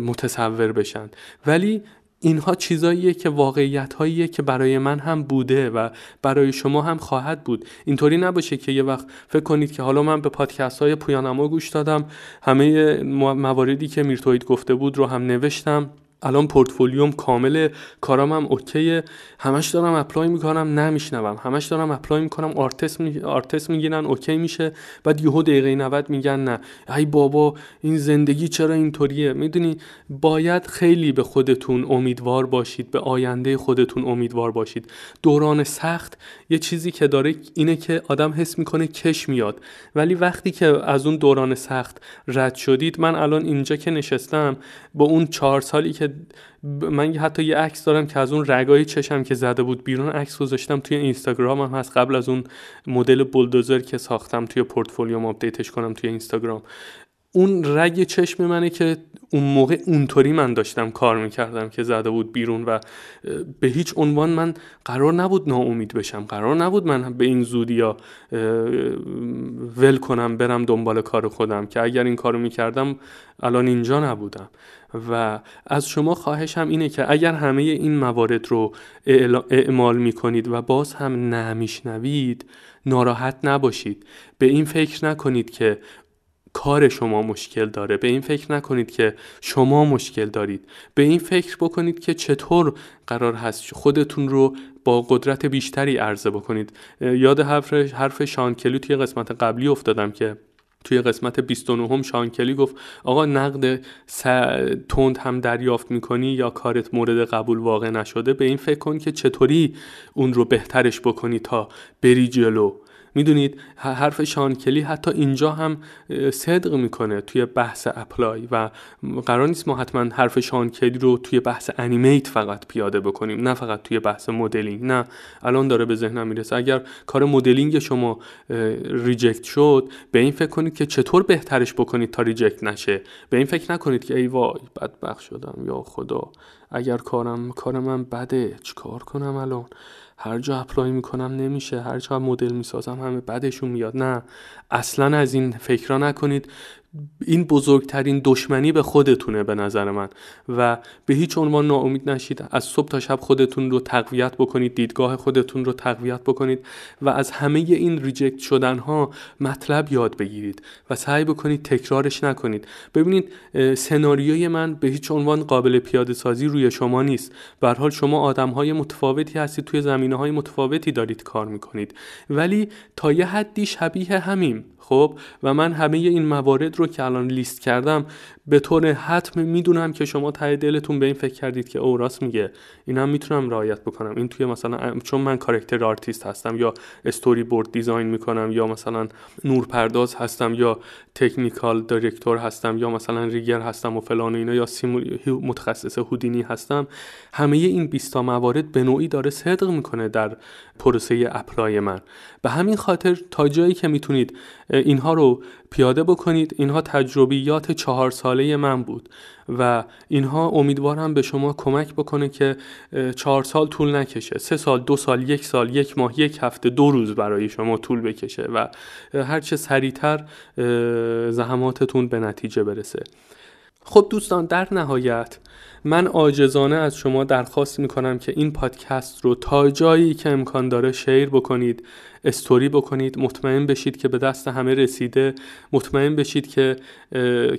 متصور بشن. ولی اینها چیزاییه که واقعیت هاییه که برای من هم بوده و برای شما هم خواهد بود. اینطوری نباشه که یه وقت فکر کنید که حالا من به پادکست های پویانما گوش دادم همه مواردی که میرتوید گفته بود رو هم نوشتم. الان پورتفولیوم کامل کارام هم okay ه. همش دارم apply می‌کنم نه میشنوم. همش دارم apply می‌کنم art test می... art test می‌گیرن okay میشه. بعد یهو دقیقه 90 میگن نه. ای بابا این زندگی چرا اینطوریه؟ می‌دونی باید خیلی به خودتون امیدوار باشید به آینده خودتون امیدوار باشید. دوران سخت یه چیزی که داره اینه که آدم حس می‌کنه کش میاد. ولی وقتی که از اون دوران سخت رد شدید من الان اینجا که نشستم با اون چهار سالی که من حتی یه عکس دارم که از اون رگای چشم که زده بود بیرون عکس گذاشتم توی هم هست. قبل از اون مدل بولدوزر که ساختم توی portfolio م update ش کنم توی اینستاگرام. اون رگ چشم منه که اون موقع اونطوری من داشتم کار می‌کردم که زده بود بیرون و به هیچ عنوان من قرار نبود ناامید بشم. قرار نبود من به این زودی یا ول کنم برم دنبال کار خودم که اگر این کارو می‌کردم الان اینجا نبودم. و از شما خواهشم اینه که اگر همه این موارد رو اعمال می‌کنید و باز هم نمیشنوید ناراحت نباشید. به این فکر نکنید که کار شما مشکل داره. به این فکر نکنید که شما مشکل دارید. به این فکر بکنید که چطور قرار هست خودتون رو با قدرت بیشتری عرضه بکنید. یاد حرف, حرف شانکلی توی قسمت قبلی افتادم که توی قسمت 29 هم شانکلی گفت آقا نقد تند هم دریافت می‌کنی یا کارت مورد قبول واقع نشده؟ به این فکر کن که چطوری اون رو بهترش بکنی تا بری جلو. می‌دونید حرف شان کلی حتی اینجا هم صدق می‌کنه توی بحث apply و قرار نیست ما حتما حرف شان کلی رو توی بحث animate فقط پیاده بکنیم نه فقط توی بحث مدلینگ نه. الان داره به ذهنم می‌رسه. اگر کار مدلینگ شما reject شد به این فکر کنید که چطور بهترش بکنید تا reject نشه؟ به این فکر نکنید که ای وای بدبخت شدم یا خدا. اگر کارم کار من بده چیکار کنم الان؟ هر جا apply می‌کنم نمیشه هر جا مدل می‌سازم همه بدشون میاد. نه اصلا از این فکر نکنید. این بزرگترین دشمنی به خودتونه به نظر من. و به هیچ عنوان ناامید نشید. از صبح تا شب خودتون رو تقویت بکنید. دیدگاه خودتون رو تقویت بکنید. و از همه این reject شدن ها مطلب یاد بگیرید. و سعی بکنید تکرارش نکنید. ببینید سناریوی من به هیچ عنوان قابل پیاده سازی روی شما نیست. به حال شما آدم های متفاوتی هستید. توی زمینه های متفاوتی دارید کار می‌کنید. ولی تا یه حدی شبیه همیم. خب و من همه این موارد رو که الان لیست کردم به طور حتم می‌دونم که شما ته دلتون به این فکر کردید که او راست میگه اینم می‌تونم رعایت بکنم. این توی مثلا چون من character artist هستم یا storyboard design می‌کنم یا مثلا نورپرداز هستم یا technical director هستم یا مثلا rigger هستم و فلان و اینا یا متخصص هودینی هستم همه این 20 موارد به نوعی داره صدق می‌کنه در پروسه apply من. به همین خاطر تا جایی که می‌تونید اینها رو پیاده بکنید. اینها تجربیات چهار ساله من بود و اینها امیدوارم به شما کمک بکنه که چهار سال طول نکشه. سه سال دو سال یک سال یک ماه یک هفته دو روز برای شما طول بکشه و هرچه سریعتر زحماتتون به نتیجه برسه. خب دوستان در نهایت من عاجزانه از شما درخواست می‌کنم که این پادکست رو تا جایی که امکان داره share بکنید. استوری بکنید مطمئن بشید که به دست همه رسیده. مطمئن بشید که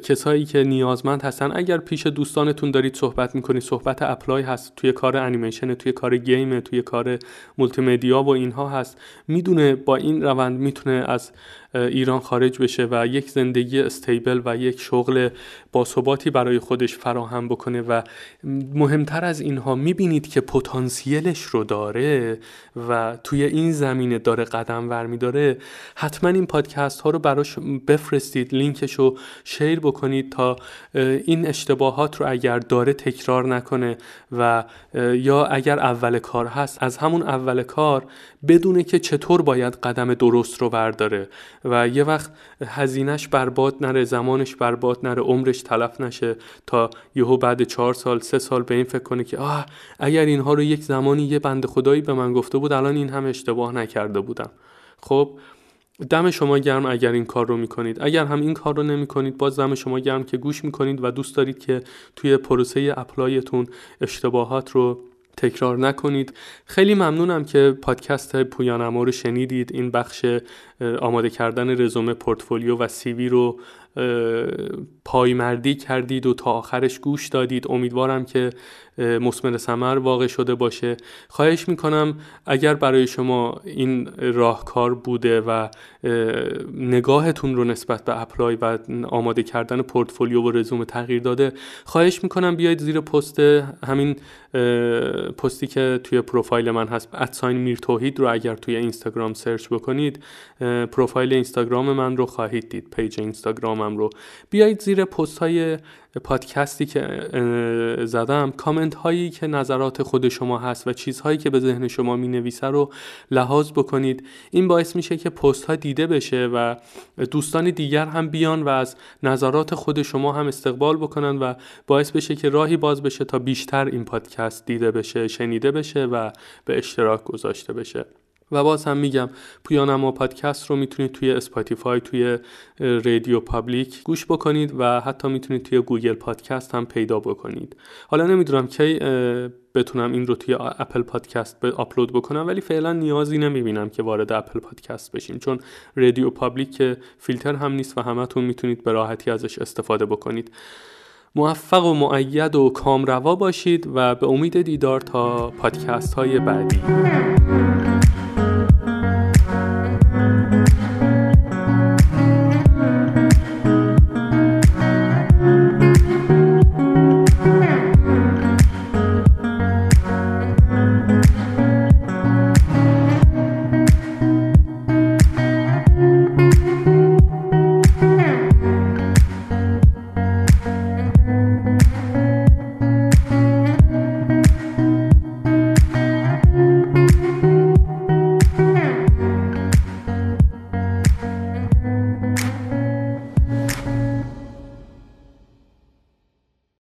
کسایی که نیازمند هستن. اگر پیش دوستانتون دارید صحبت می‌کنید صحبت apply هست توی کار انیمیشن توی کار game توی کار مولتی مدیا و اینها هست. می‌دونه با این روند می‌تونه از ایران خارج بشه و یک زندگی stable و یک شغل باثباتی برای خودش فراهم بکنه و مهمتر از اینها می‌بینید که پتانسیلش رو داره و توی این زمینه داره قدم ور میداره حتما این پادکست ها رو براش بفرستید لینکش رو share بکنید تا این اشتباهات رو اگر داره تکرار نکنه و یا اگر اول کار هست از همون اول کار بدونه که چطور باید قدم درست رو برداره و یه وقت هزینهش برباد نره زمانش برباد نره عمرش تلف نشه تا یهو بعد چهار سال سه سال به این فکر کنه که آه اگر اینها رو یک زمانی یه بند خدایی به من گفته بود الان این هم اشتباه نکرده بودم. خب دم شما گرم اگر این کار رو می‌کنید. اگر هم این کار رو نمی‌کنید باز دم شما گرم که گوش می‌کنید و دوست دارید که توی پروسه apply تون اشتباهات رو تکرار نکنید. خیلی ممنونم که پادکست پویانما رو شنیدید. این بخش آماده کردن رزومه پورتفولیو و CV رو پایمردی کردید و تا آخرش گوش دادید. امیدوارم که مسمر سمر واقع شده باشه. خواهش می‌کنم اگر برای شما این راهکار بوده و نگاهتون رو نسبت به apply و آماده کردن پورتفولیو و رزومه تغییر داده خواهش می‌کنم بیاید زیر پست همین پستی که توی پروفایل من هست at sign میر توحید رو اگر توی اینستاگرام سرچ بکنید پروفایل اینستاگرام من رو خواهید دید page اینستاگرامم رو. بیایید زیر پست های پادکستی که زدم کامنت هایی که نظرات خود شما هست و چیزهایی که به ذهن شما می نویسه رو لحاظ بکنید. این باعث میشه که پست ها دیده بشه و دوستان دیگر هم بیان و از نظرات خود شما هم استقبال بکنن و باعث بشه که راهی باز بشه تا بیشتر این پادکست دیده بشه شنیده بشه و به اشتراک گذاشته بشه. و باز هم میگم پویانما پادکست رو می‌تونید توی Spotify توی RadioPublic گوش بکنید و حتی می‌تونید توی Google Podcast هم پیدا بکنید. حالا نمی‌دونم کی بتونم این رو توی Apple Podcast آپلود بکنم ولی فعلا نیازی نمی‌بینم که وارد Apple Podcast بشین چون رادیو پابلیک فیلتر هم نیست و همتون می‌تونید به راحتی ازش استفاده بکنید. موفق و معید و کامروا باشید و به امید دیدار تا پادکست های بعدی.